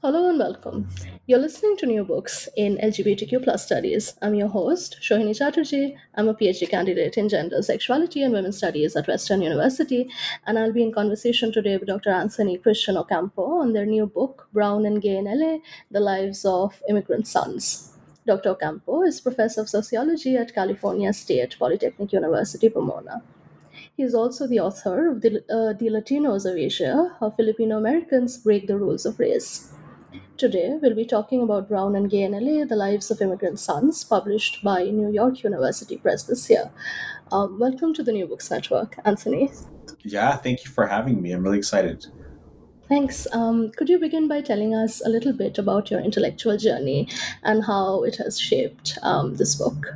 Hello and welcome. You're listening to New Books in LGBTQ plus studies. I'm your host, Shohini Chatterjee. I'm a PhD candidate in gender, sexuality, and women's studies at Western University, and I'll be in conversation today with Dr. Anthony Christian Ocampo on their new book, Brown and Gay in LA The Lives of Immigrant Sons. Dr. Ocampo is professor of sociology at California State Polytechnic University, Pomona. He is also the author of The, uh, the Latinos of Asia How Filipino Americans Break the Rules of Race. Today, we'll be talking about Brown and Gay in LA, The Lives of Immigrant Sons, published by New York University Press this year. Um, welcome to the New Books Network, Anthony. Yeah, thank you for having me. I'm really excited. Thanks. Um, could you begin by telling us a little bit about your intellectual journey and how it has shaped um, this book?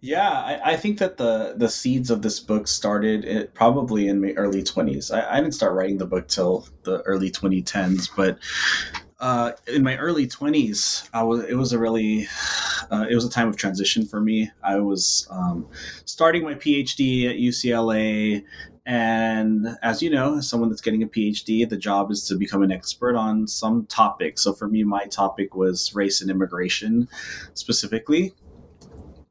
Yeah, I, I, think that the the seeds of this book started it probably in my early 20s. I, I didn't start writing the book till the early 2010s, but uh, in my early 20s i was it was a really uh, it was a time of transition for me. I was um, starting my phd at ucla and as you know as someone that's getting a phd the job is to become an expert on some topic. So for me my topic was race and immigration specifically.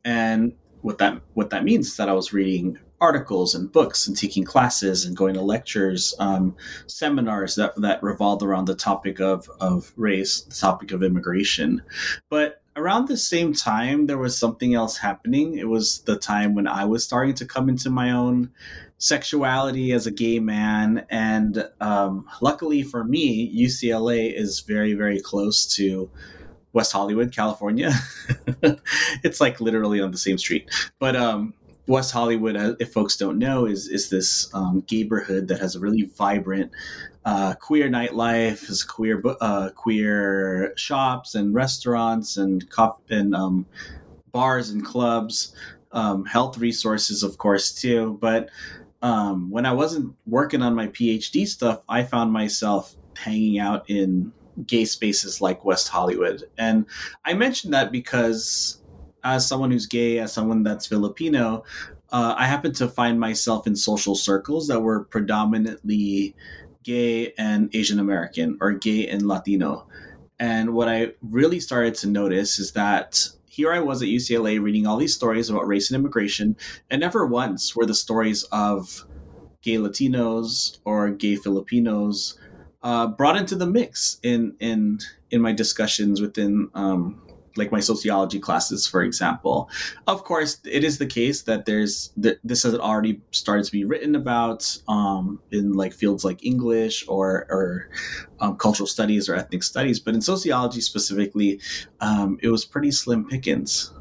And what that what that means is that i was reading articles and books and taking classes and going to lectures, um, seminars that, that revolved around the topic of, of race, the topic of immigration. But around the same time, there was something else happening. It was the time when I was starting to come into my own sexuality as a gay man. And um, luckily for me, UCLA is very, very close to West Hollywood, California. it's like literally on the same street. But um, West Hollywood, uh, if folks don't know, is is this um, neighborhood that has a really vibrant uh, queer nightlife, has queer uh, queer shops and restaurants and and um, bars and clubs, um, health resources, of course, too. But um, when I wasn't working on my PhD stuff, I found myself hanging out in gay spaces like West Hollywood, and I mentioned that because as someone who's gay, as someone that's Filipino, uh, I happen to find myself in social circles that were predominantly gay and Asian American or gay and Latino. And what I really started to notice is that here I was at UCLA reading all these stories about race and immigration, and never once were the stories of gay Latinos or gay Filipinos uh, brought into the mix in in in my discussions within um, like my sociology classes, for example. Of course, it is the case that there's that this has already started to be written about um, in like fields like English or or um, cultural studies or ethnic studies, but in sociology specifically, um, it was pretty slim pickings.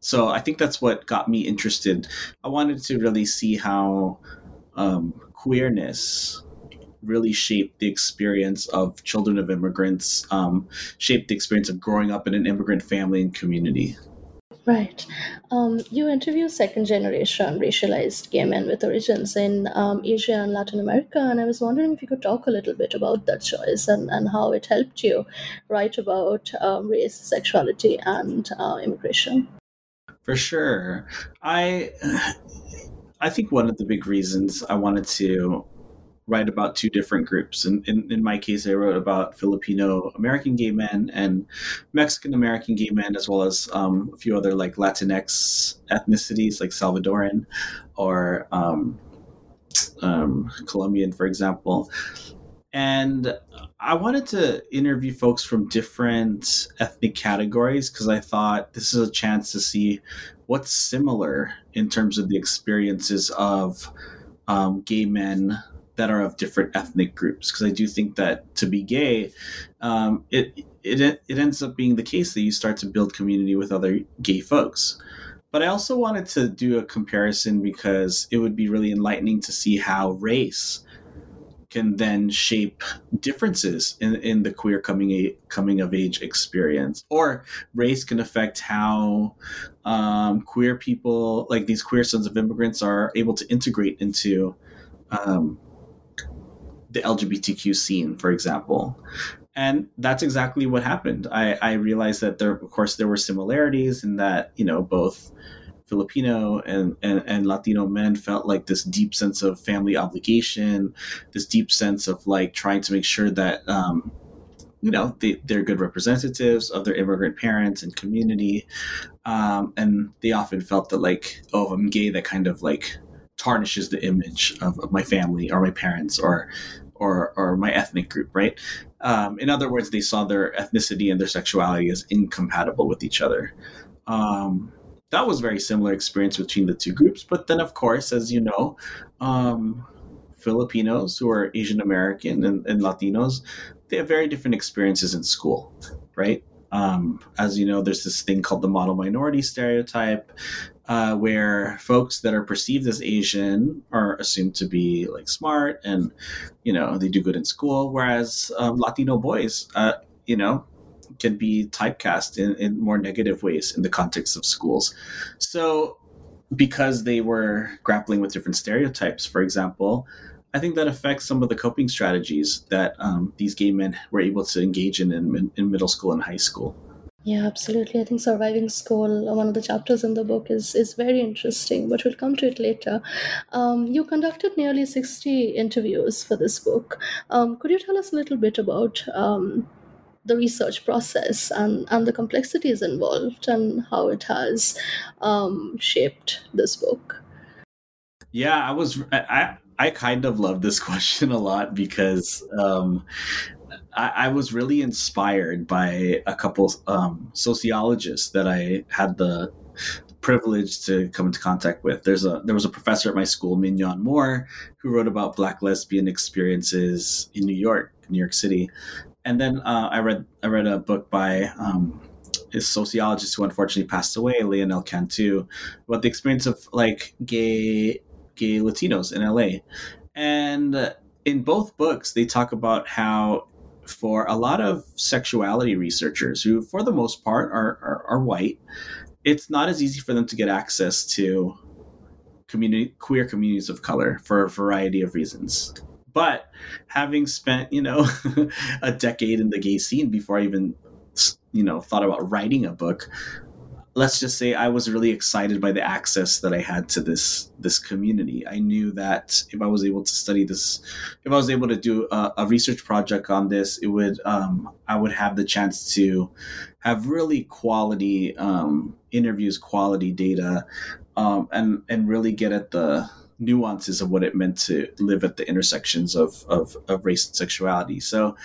So I think that's what got me interested. I wanted to really see how um, queerness really shaped the experience of children of immigrants, um, shaped the experience of growing up in an immigrant family and community. Right. Um, you interview second generation racialized gay men with origins in um, Asia and Latin America, and I was wondering if you could talk a little bit about that choice and, and how it helped you write about um, race, sexuality, and uh, immigration. For sure. I I think one of the big reasons I wanted to write about two different groups. And in, in my case, I wrote about Filipino American gay men and Mexican American gay men, as well as um, a few other like Latinx ethnicities, like Salvadoran or um, um, Colombian, for example. And I wanted to interview folks from different ethnic categories because I thought this is a chance to see what's similar in terms of the experiences of um, gay men that are of different ethnic groups because I do think that to be gay, um, it it it ends up being the case that you start to build community with other gay folks. But I also wanted to do a comparison because it would be really enlightening to see how race can then shape differences in, in the queer coming a, coming of age experience, or race can affect how um, queer people, like these queer sons of immigrants, are able to integrate into um, the LGBTQ scene, for example. And that's exactly what happened. I, I realized that there, of course, there were similarities in that, you know, both Filipino and, and, and, Latino men felt like this deep sense of family obligation, this deep sense of like trying to make sure that, um, you know, they, they're good representatives of their immigrant parents and community. Um, and they often felt that like, oh, I'm gay, that kind of like tarnishes the image of, of my family or my parents or or, or my ethnic group, right? Um, in other words, they saw their ethnicity and their sexuality as incompatible with each other. Um, that was very similar experience between the two groups. But then, of course, as you know, um, Filipinos who are Asian American and, and, Latinos, they have very different experiences in school, right? Um, as you know, there's this thing called the model minority stereotype, uh, where folks that are perceived as Asian are assumed to be like smart and you know they do good in school, whereas um, Latino boys, uh, you know, can be typecast in, in more negative ways in the context of schools. So because they were grappling with different stereotypes, for example, I think that affects some of the coping strategies that um, these gay men were able to engage in, in in middle school and high school. Yeah, absolutely. I think surviving school, one of the chapters in the book, is is very interesting, but we'll come to it later. Um, you conducted nearly sixty interviews for this book. Um, could you tell us a little bit about um, the research process and and the complexities involved and how it has um, shaped this book? Yeah, I was I I kind of love this question a lot because um, I, I, was really inspired by a couple um, sociologists that I had the privilege to come into contact with. There's a there was a professor at my school, Mignon Moore, who wrote about Black lesbian experiences in New York, New York City, and then uh, I read I read a book by. Um, a sociologist who unfortunately passed away, Leonel Cantu, about the experience of like gay gay Latinos in LA. And in both books, they talk about how for a lot of sexuality researchers who, for the most part, are, are, are white, it's not as easy for them to get access to community queer communities of color for a variety of reasons. But having spent, you know, a decade in the gay scene before I even, you know, thought about writing a book, let's just say I was really excited by the access that I had to this this community. I knew that if I was able to study this, if I was able to do a, a research project on this, it would um, I would have the chance to have really quality um, interviews, quality data, um, and and really get at the nuances of what it meant to live at the intersections of of, of race and sexuality. So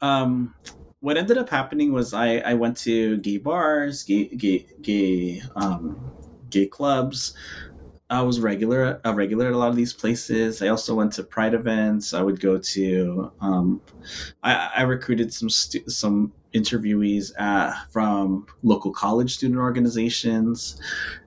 um, what ended up happening was I, I went to gay bars, gay gay gay um, gay clubs. I was regular a regular at a lot of these places. I also went to pride events. I would go to. Um, I, I recruited some stu- some interviewees at, from local college student organizations,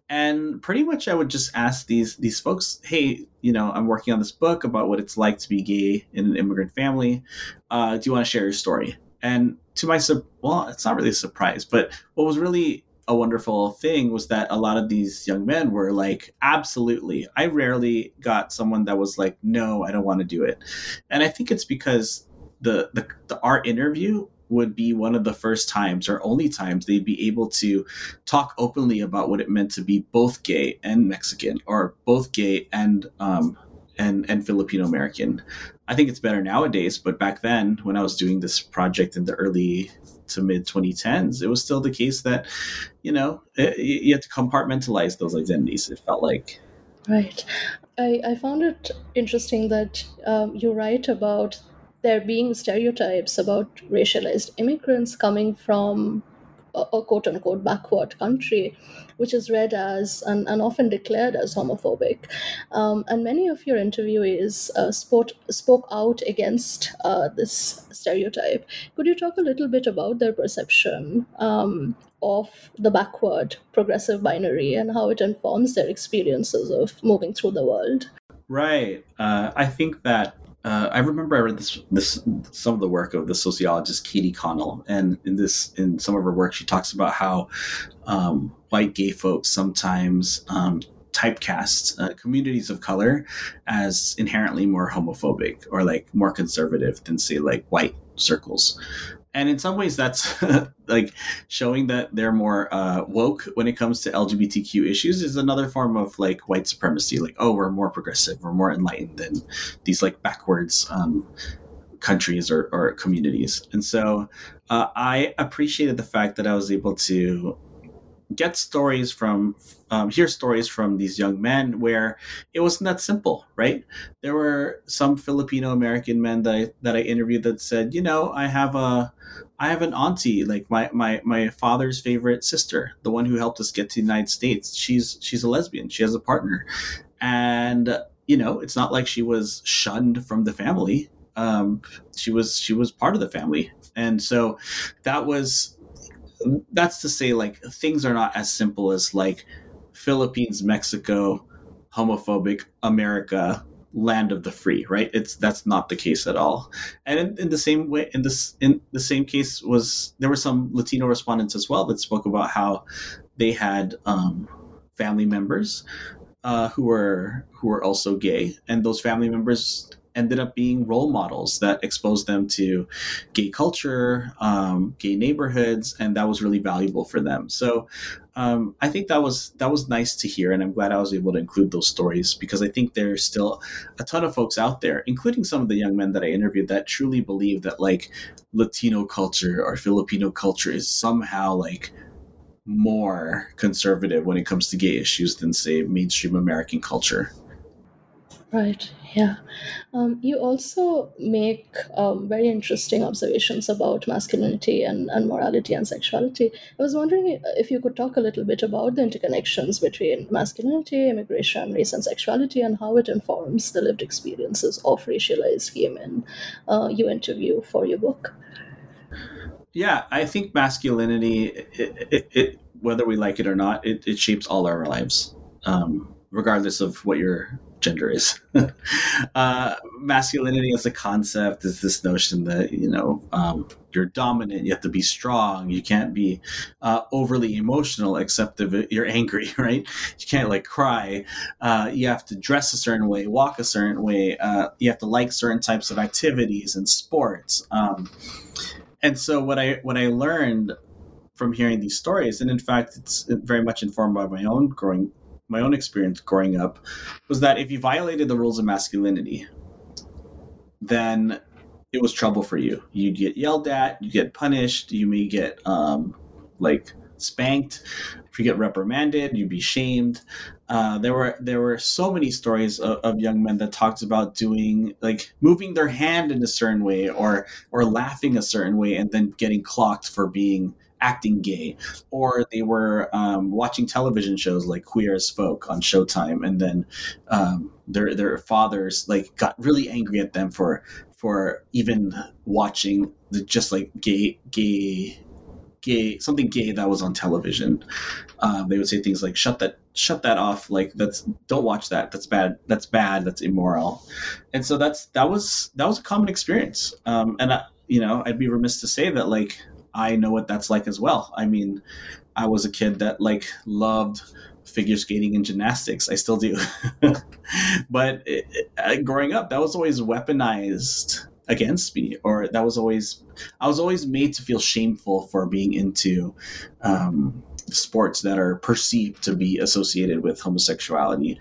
and pretty much I would just ask these these folks, "Hey, you know, I'm working on this book about what it's like to be gay in an immigrant family. Uh, do you want to share your story?" And to my well, it's not really a surprise, but what was really a wonderful thing was that a lot of these young men were like, absolutely. I rarely got someone that was like, no, I don't want to do it. And I think it's because the, the, the our interview would be one of the first times or only times they'd be able to talk openly about what it meant to be both gay and Mexican or both gay and um, and and Filipino American. I think it's better nowadays, but back then when I was doing this project in the early to mid 2010s, it was still the case that you know it, you had to compartmentalize those identities. It felt like right. I, I found it interesting that um, you write about there being stereotypes about racialized immigrants coming from a, a quote unquote backward country, which is read as and, and often declared as homophobic. Um, and many of your interviewees uh, spoke, spoke out against uh, this stereotype. Could you talk a little bit about their perception um, of the backward progressive binary and how it informs their experiences of moving through the world? Right. Uh, I think that uh, I remember I read this this some of the work of the sociologist Katie Connell, and in this in some of her work she talks about how um, white gay folks sometimes um, typecast uh, communities of color as inherently more homophobic or like more conservative than say like white circles and in some ways that's like showing that they're more uh, woke when it comes to lgbtq issues is another form of like white supremacy. Like oh we're more progressive we're more enlightened than these like backwards um, countries or, or, communities. And so uh, i appreciated the fact that i was able to get stories from um, hear stories from these young men where it wasn't that simple right? There were some filipino american men that I, that I interviewed that said you know i have a i have an auntie like my, my my father's favorite sister the one who helped us get to the united states. She's she's a lesbian. She has a partner. And you know it's not like she was shunned from the family. Um, she was she was part of the family. And so that was that's to say like things are not as simple as like Philippines, Mexico, homophobic America, land of the free, right? It's that's not the case at all. And in, in, the same way, in this in the same case was there were some Latino respondents as well that spoke about how they had um, family members uh, who were who were also gay, and those family members ended up being role models that exposed them to gay culture, um, gay neighborhoods, and that was really valuable for them. So um, I think that was that was nice to hear, and I'm glad I was able to include those stories because I think there's still a ton of folks out there, including some of the young men that I interviewed, that truly believe that like Latino culture or Filipino culture is somehow like more conservative when it comes to gay issues than say mainstream American culture. Right. Yeah. Um, you also make um, very interesting observations about masculinity and, and morality and sexuality. I was wondering if you could talk a little bit about the interconnections between masculinity, immigration, race, and sexuality, and how it informs the lived experiences of racialized gay men uh, you interview for your book. Yeah, I think masculinity, it, it, it, whether we like it or not, it, shapes all our lives, um, regardless of what your gender is. uh, masculinity as a concept is this notion that you know um, you're dominant, you have to be strong, you can't be uh, overly emotional except if you're angry, right? You can't like cry. Uh, you have to dress a certain way, walk a certain way. Uh, you have to like certain types of activities and sports. Um, and so what I what I learned from hearing these stories, and in fact, it's very much informed by my own growing my own experience growing up was that if you violated the rules of masculinity, then it was trouble for you. You'd get yelled at, you get punished, you may get um, like spanked. If you get reprimanded, you'd be shamed. Uh, there were there were so many stories of, of, young men that talked about doing like moving their hand in a certain way or or laughing a certain way and then getting clocked for being acting gay, or they were um, watching television shows like Queer as Folk on Showtime, and then um, their their fathers like got really angry at them for for even watching the just like gay gay gay something gay that was on television. Um, they would say things like "shut that shut that off," like that's don't watch that. That's bad. That's bad. That's immoral. And so that's that was that was a common experience. Um, and I, you know, I'd be remiss to say that like I know what that's like as well. I mean, I was a kid that like loved figure skating and gymnastics. I still do. but it, it, uh, growing up, that was always weaponized against me, or that was always I was always made to feel shameful for being into um, sports that are perceived to be associated with homosexuality,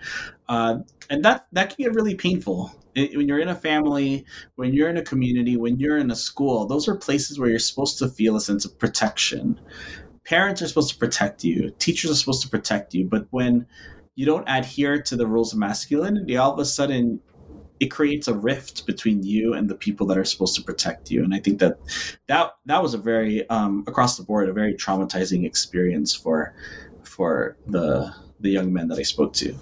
uh, and that that can get really painful. When you're in a family, when you're in a community, when you're in a school, those are places where you're supposed to feel a sense of protection. Parents are supposed to protect you, teachers are supposed to protect you, but when you don't adhere to the rules of masculinity, all of a sudden it creates a rift between you and the people that are supposed to protect you. And I think that that that was a very um, across the board a very traumatizing experience for for the the young men that I spoke to.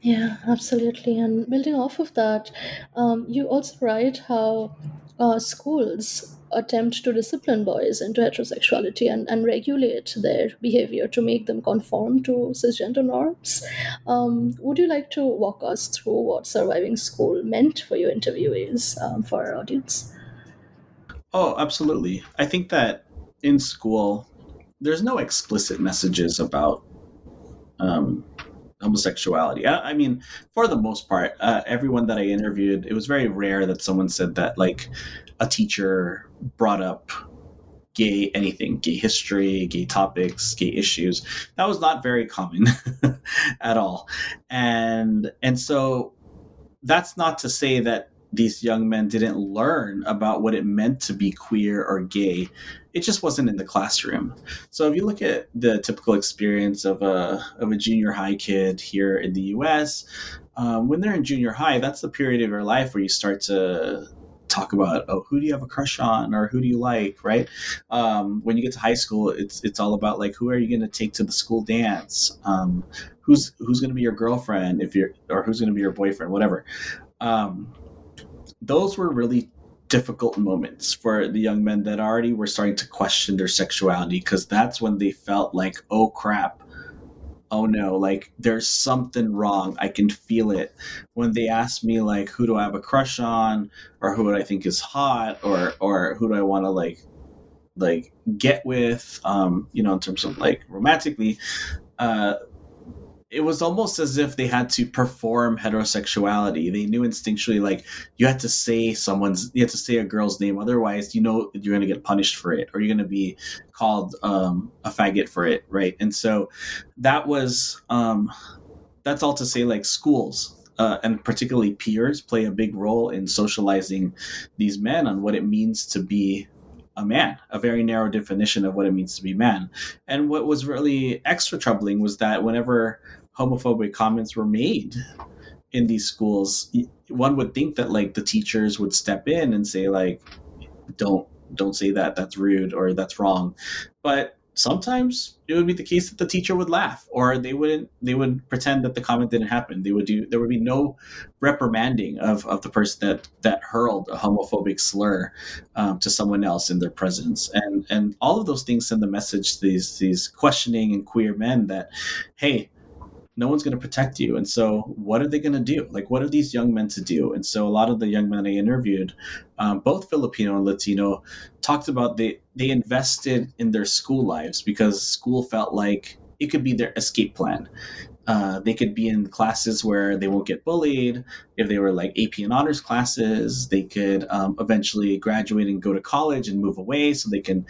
Yeah, absolutely. And building off of that, um, you also write how uh, schools attempt to discipline boys into heterosexuality and, and regulate their behavior to make them conform to cisgender norms. Um, would you like to walk us through what surviving school meant for your interviewees um, for our audience? Oh, absolutely. I think that in school, there's no explicit messages about um, homosexuality. I, I, mean, for the most part, uh, everyone that I interviewed, it was very rare that someone said that like a teacher brought up gay anything, gay history, gay topics, gay issues. That was not very common at all. And and so that's not to say that these young men didn't learn about what it meant to be queer or gay. It just wasn't in the classroom. So if you look at the typical experience of a of a junior high kid here in the U.S., um, when they're in junior high, that's the period of your life where you start to talk about oh who do you have a crush on or who do you like right um, when you get to high school it's it's all about like who are you going to take to the school dance um, who's who's going to be your girlfriend if you're or who's going to be your boyfriend whatever um, those were really difficult moments for the young men that already were starting to question their sexuality because that's when they felt like oh crap. Oh no, like there's something wrong. I can feel it. When they ask me like who do I have a crush on? Or who do I think is hot? Or or who do I want to like like get with? Um you know in terms of like romantically uh it was almost as if they had to perform heterosexuality. They knew instinctually, like you had to say someone's, you had to say a girl's name, otherwise, you know, you're going to get punished for it, or you're going to be called um, a faggot for it, right? And so that was, um, that's all to say, like schools. Uh, and particularly peers play a big role in socializing these men on what it means to be a man, a very narrow definition of what it means to be man. And what was really extra troubling was that whenever homophobic comments were made in these schools. One would think that like the teachers would step in and say like don't don't say that that's rude or that's wrong. But sometimes it would be the case that the teacher would laugh or they wouldn't they would pretend that the comment didn't happen. They would do there would be no reprimanding of, of the person that that hurled a homophobic slur um, to someone else in their presence. And and all of those things send the message to these these questioning and queer men that hey no one's going to protect you. And so, what are they going to do? Like, what are these young men to do? And so, a lot of the young men I interviewed, um, both Filipino and Latino, talked about they they invested in their school lives because school felt like it could be their escape plan. Uh, they could be in classes where they won't get bullied. If they were like AP and honors classes, they could um, eventually graduate and go to college and move away so they can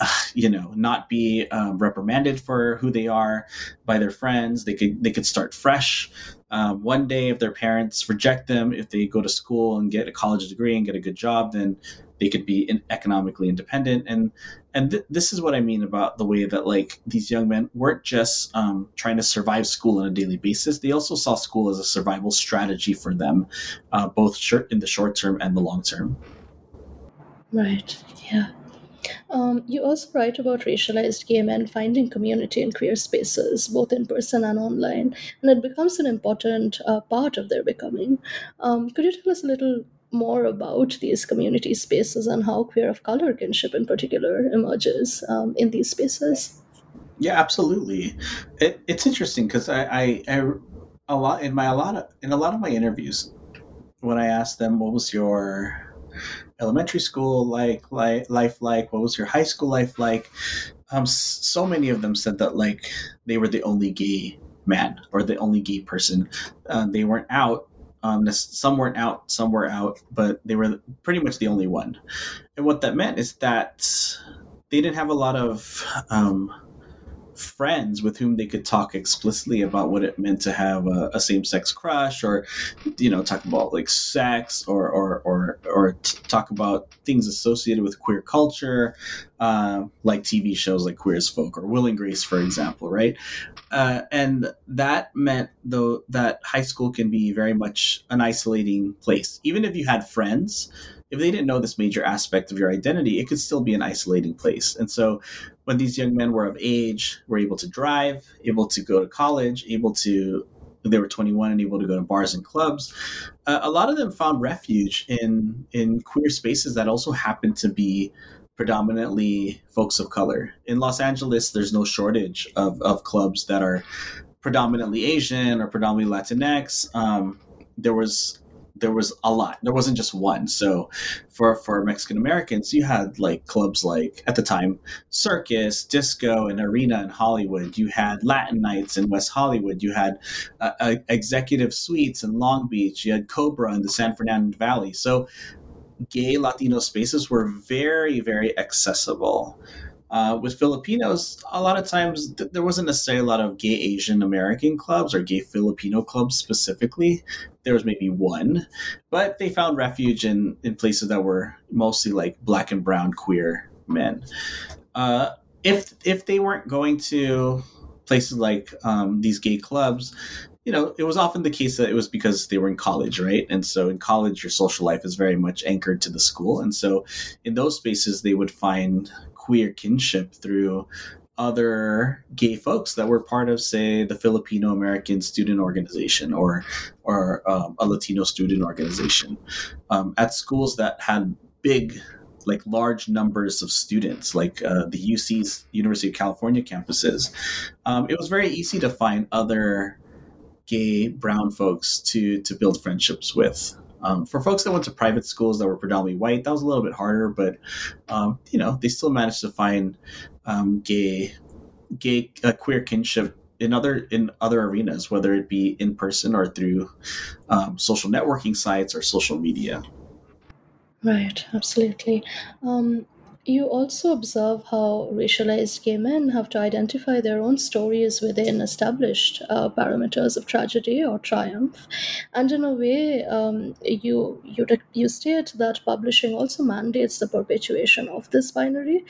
you know not be um, reprimanded for who they are by their friends. They could they could start fresh. Um, one day if their parents reject them if they go to school and get a college degree and get a good job then they could be in economically independent. And and th- this is what i mean about the way that like these young men weren't just um, trying to survive school on a daily basis. They also saw school as a survival strategy for them uh, both in the short term and the long term. Right. Yeah um, you also write about racialized gay men finding community in queer spaces, both in person and online, and it becomes an important uh, part of their becoming. Um, could you tell us a little more about these community spaces and how queer of color kinship in particular emerges um, in these spaces? Yeah, absolutely. It, it's interesting because I, I, I, a lot in my a lot of in a lot of my interviews, when I ask them what was your elementary school like, like life like? What was your high school life like? um, so many of them said that like they were the only gay man or the only gay person. Uh, they weren't out. Um, some weren't out, some were out, but they were pretty much the only one. And what that meant is that they didn't have a lot of um, friends with whom they could talk explicitly about what it meant to have a, a same-sex crush or you know talk about like sex or or or, or t- talk about things associated with queer culture uh, like tv shows like queer as folk or will and grace for example right? Uh, and that meant though that high school can be very much an isolating place. Even if you had friends if they didn't know this major aspect of your identity, it could still be an isolating place. And so when these young men were of age, were able to drive, able to go to college, able to they were 21 and able to go to bars and clubs. Uh, a lot of them found refuge in in queer spaces that also happened to be predominantly folks of color. In Los Angeles, there's no shortage of, of clubs that are predominantly Asian or predominantly Latinx. Um, there was there was a lot. There wasn't just one. So for for Mexican Americans, you had like clubs like at the time Circus, Disco, and Arena in Hollywood. You had Latin Nights in West Hollywood. You had uh, uh, Executive Suites in Long Beach. You had Cobra in the San Fernando Valley. So gay Latino spaces were very very accessible. Uh, with Filipinos, a lot of times th- there wasn't necessarily a lot of gay Asian American clubs or gay Filipino clubs specifically. There was maybe one, but they found refuge in, in places that were mostly like black and brown queer men. Uh, if if they weren't going to places like um, these gay clubs, you know, it was often the case that it was because they were in college, right? And so in college, your social life is very much anchored to the school. And so in those spaces, they would find queer kinship through other gay folks that were part of, say, the Filipino American Student Organization or or um, a Latino student organization um, at schools that had big, like large numbers of students, like uh, the UC's University of California campuses. Um, it was very easy to find other gay brown folks to to build friendships with. Um, for folks that went to private schools that were predominantly white, that was a little bit harder, but um, you know they still managed to find um, gay, gay uh, queer kinship in other in other arenas, whether it be in person or through um, social networking sites or social media. Right, absolutely. Um, you also observe how racialized gay men have to identify their own stories within established uh, parameters of tragedy or triumph, and in a way, um, you you you state that publishing also mandates the perpetuation of this binary,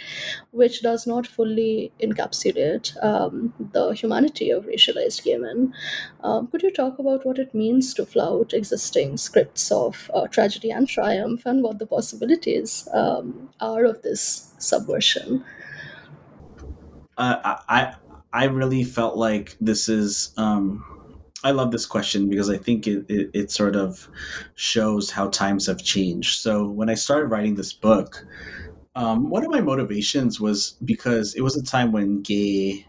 which does not fully encapsulate um, the humanity of racialized gay men. Um, could you talk about what it means to flout existing scripts of uh, tragedy and triumph, and what the possibilities um, are of this? Subversion? Uh, I I really felt like this is. Um, I love this question because I think it, it, it sort of shows how times have changed. So when I started writing this book, um, one of my motivations was because it was a time when gay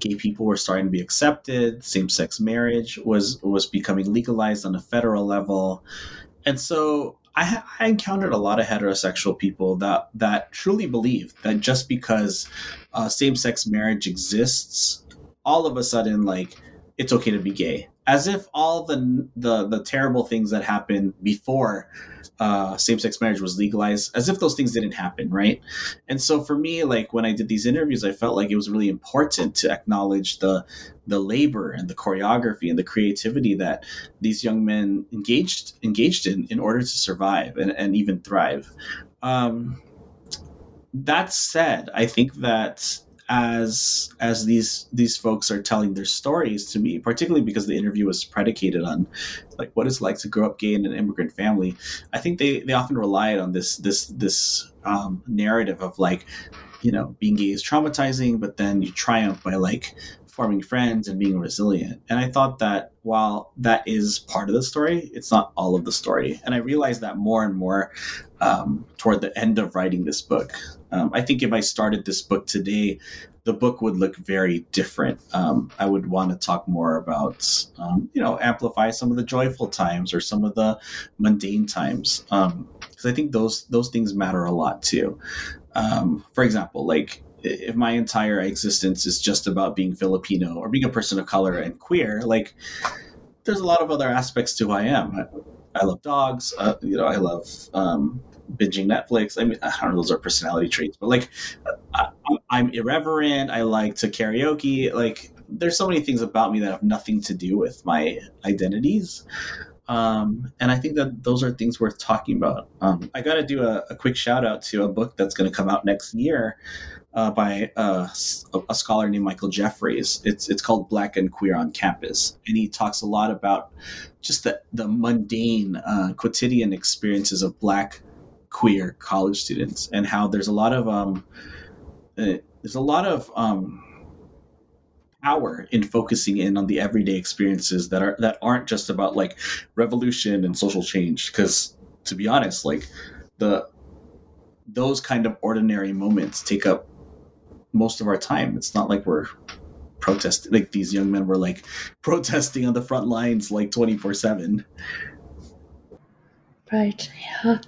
gay people were starting to be accepted, same sex marriage was was becoming legalized on a federal level, and so I, I encountered a lot of heterosexual people that that truly believe that just because uh, same sex marriage exists, all of a sudden, like it's okay to be gay, as if all the the the terrible things that happened before uh, same-sex marriage was legalized as if those things didn't happen right? And so for me like when i did these interviews i felt like it was really important to acknowledge the the labor and the choreography and the creativity that these young men engaged engaged in in order to survive and, and even thrive. Um, that said i think that as as these these folks are telling their stories to me particularly because the interview was predicated on like what it's like to grow up gay in an immigrant family. I think they they often relied on this this this um, narrative of like you know being gay is traumatizing but then you triumph by like forming friends and being resilient. And i thought that while that is part of the story it's not all of the story. And i realized that more and more um, toward the end of writing this book um, I think if I started this book today, the book would look very different. Um, I would want to talk more about, um, you know, amplify some of the joyful times or some of the mundane times, because um, I think those those things matter a lot too. Um, for example, like if my entire existence is just about being Filipino or being a person of color and queer, like there's a lot of other aspects to who I am. I, I love dogs. Uh, you know, I love um, binging Netflix. I mean, I don't know, those are personality traits, but like, I, I'm irreverent. I like to karaoke. Like, there's so many things about me that have nothing to do with my identities. Um, and I think that those are things worth talking about. Um, I got to do a, a, quick shout out to a book that's going to come out next year uh, by uh, a scholar named Michael Jeffries. It's it's called Black and Queer on Campus, and he talks a lot about just the the mundane, uh, quotidian experiences of Black queer college students, and how there's a lot of um, uh, there's a lot of um, power in focusing in on the everyday experiences that are that aren't just about like revolution and social change. Because to be honest, like the those kind of ordinary moments take up most of our time. It's not like we're protesting like these young men were like protesting on the front lines like 24 7 right yeah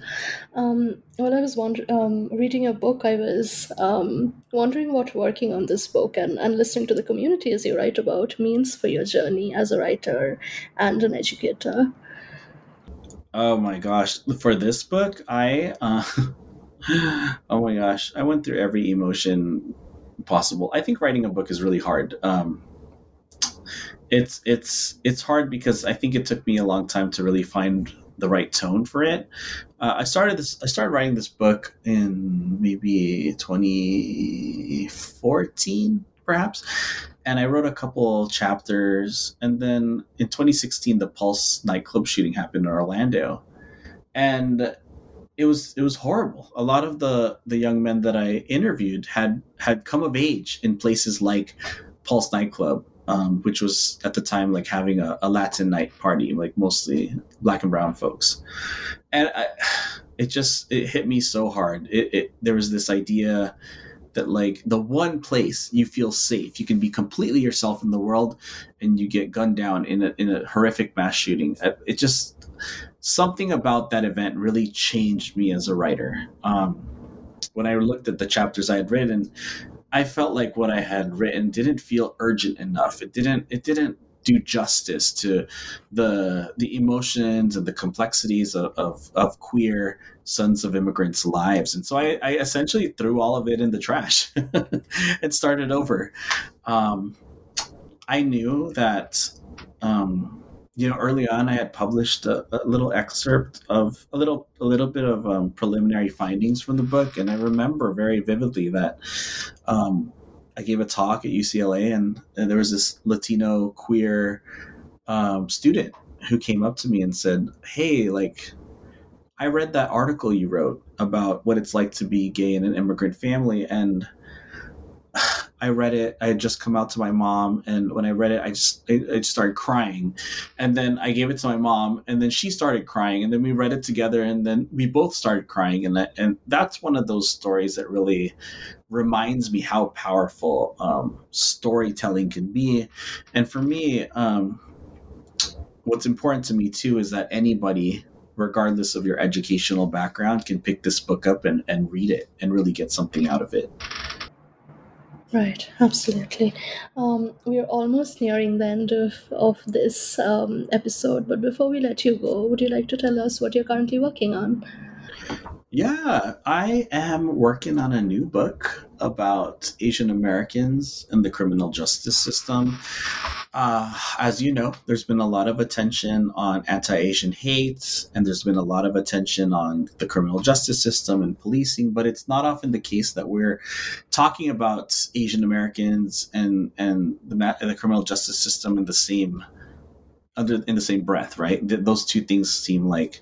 um, while i was wonder- um, reading a book i was um, wondering what working on this book and, and listening to the community as you write about means for your journey as a writer and an educator oh my gosh for this book i uh, oh my gosh i went through every emotion possible. I think writing a book is really hard. Um, it's it's it's hard because I think it took me a long time to really find the right tone for it. Uh, I started this. I started writing this book in maybe 2014, perhaps, and I wrote a couple chapters. And then in 2016, the Pulse nightclub shooting happened in Orlando, and it was it was horrible. A lot of the the young men that I interviewed had had come of age in places like Pulse nightclub, um, which was at the time like having a, a, Latin night party, like mostly black and brown folks, and I, it just it hit me so hard. It, it there was this idea that like the one place you feel safe, you can be completely yourself in the world, and you get gunned down in a in a horrific mass shooting. It just something about that event really changed me as a writer. Um, when I looked at the chapters I had written, I felt like what I had written didn't feel urgent enough. It didn't. It didn't do justice to the the emotions and the complexities of, of, of queer sons of immigrants' lives. And so I, I essentially threw all of it in the trash and started over. Um, I knew that um, you know, early on, I had published a, a, little excerpt of a little, a little bit of um, preliminary findings from the book, and I remember very vividly that um, I gave a talk at UCLA, and, and there was this Latino queer um, student who came up to me and said, "Hey, like." I read that article you wrote about what it's like to be gay in an immigrant family, and I read it. I had just come out to my mom, and when I read it, I just I, I started crying, and then I gave it to my mom, and then she started crying, and then we read it together, and then we both started crying, and that and that's one of those stories that really reminds me how powerful um, storytelling can be, and for me, um, what's important to me too is that anybody regardless of your educational background can pick this book up and, and read it and really get something out of it Right, absolutely. Um, we are almost nearing the end of, of this um, episode, but before we let you go, would you like to tell us what you're currently working on? Yeah, I am working on a new book about Asian Americans and the criminal justice system. Uh, as you know, there's been a lot of attention on anti Asian hate, and there's been a lot of attention on the criminal justice system and policing, but it's not often the case that we're talking about Asian Americans and, and the, the criminal justice system in the same under in the same breath, right? Those two things seem like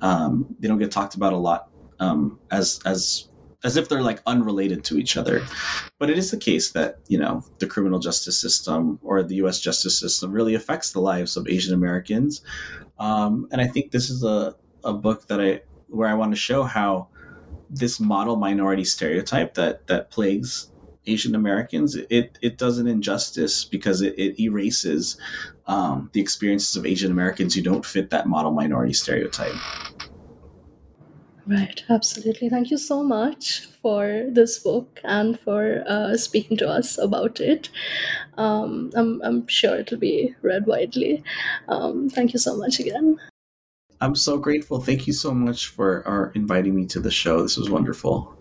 um, they don't get talked about a lot um, as as as if they're like unrelated to each other. But it is the case that, you know, the criminal justice system or the US justice system really affects the lives of Asian Americans. Um, and I think this is a, a book that I where I want to show how this model minority stereotype that that plagues Asian Americans, it, it does an injustice because it, it erases um, the experiences of Asian Americans who don't fit that model minority stereotype. Right, absolutely. Thank you so much for this book and for uh, speaking to us about it. Um, I'm, I'm sure it'll be read widely. Um, thank you so much again. I'm so grateful. Thank you so much for our inviting me to the show. This was wonderful.